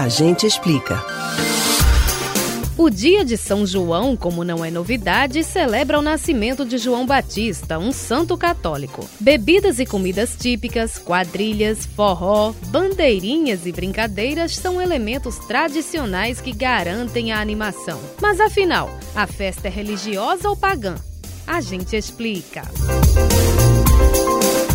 A gente explica. O dia de São João, como não é novidade, celebra o nascimento de João Batista, um santo católico. Bebidas e comidas típicas, quadrilhas, forró, bandeirinhas e brincadeiras são elementos tradicionais que garantem a animação. Mas afinal, a festa é religiosa ou pagã? A gente explica.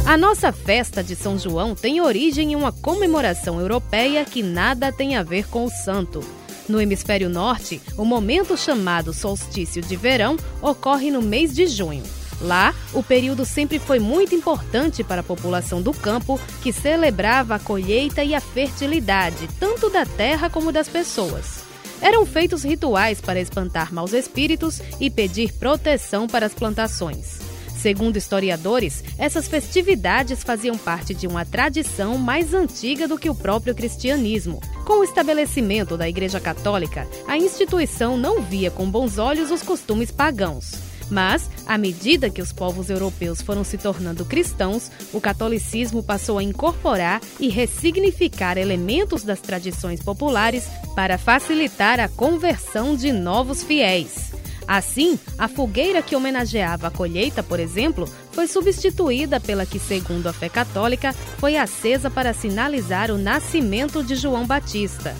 A nossa festa de São João tem origem em uma comemoração europeia que nada tem a ver com o santo. No hemisfério norte, o momento chamado solstício de verão ocorre no mês de junho. Lá, o período sempre foi muito importante para a população do campo, que celebrava a colheita e a fertilidade, tanto da terra como das pessoas. Eram feitos rituais para espantar maus espíritos e pedir proteção para as plantações. Segundo historiadores, essas festividades faziam parte de uma tradição mais antiga do que o próprio cristianismo. Com o estabelecimento da Igreja Católica, a instituição não via com bons olhos os costumes pagãos. Mas, à medida que os povos europeus foram se tornando cristãos, o catolicismo passou a incorporar e ressignificar elementos das tradições populares para facilitar a conversão de novos fiéis. Assim, a fogueira que homenageava a colheita, por exemplo, foi substituída pela que, segundo a fé católica, foi acesa para sinalizar o nascimento de João Batista.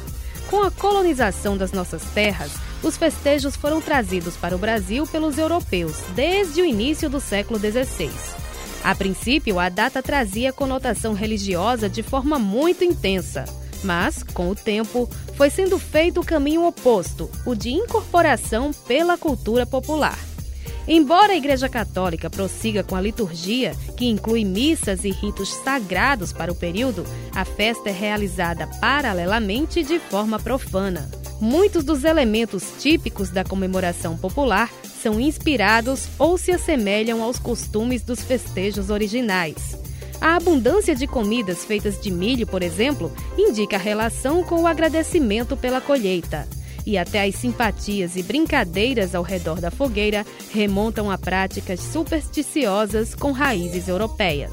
Com a colonização das nossas terras, os festejos foram trazidos para o Brasil pelos europeus desde o início do século XVI. A princípio, a data trazia conotação religiosa de forma muito intensa. Mas, com o tempo, foi sendo feito o caminho oposto, o de incorporação pela cultura popular. Embora a Igreja Católica prossiga com a liturgia, que inclui missas e ritos sagrados para o período, a festa é realizada paralelamente de forma profana. Muitos dos elementos típicos da comemoração popular são inspirados ou se assemelham aos costumes dos festejos originais. A abundância de comidas feitas de milho, por exemplo, indica a relação com o agradecimento pela colheita. E até as simpatias e brincadeiras ao redor da fogueira remontam a práticas supersticiosas com raízes europeias.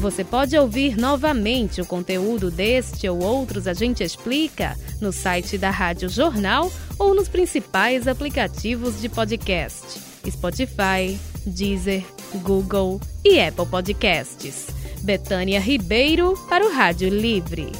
Você pode ouvir novamente o conteúdo deste ou outros A Gente Explica no site da Rádio Jornal ou nos principais aplicativos de podcast: Spotify, Deezer, Google e Apple Podcasts. Betânia Ribeiro para o Rádio Livre.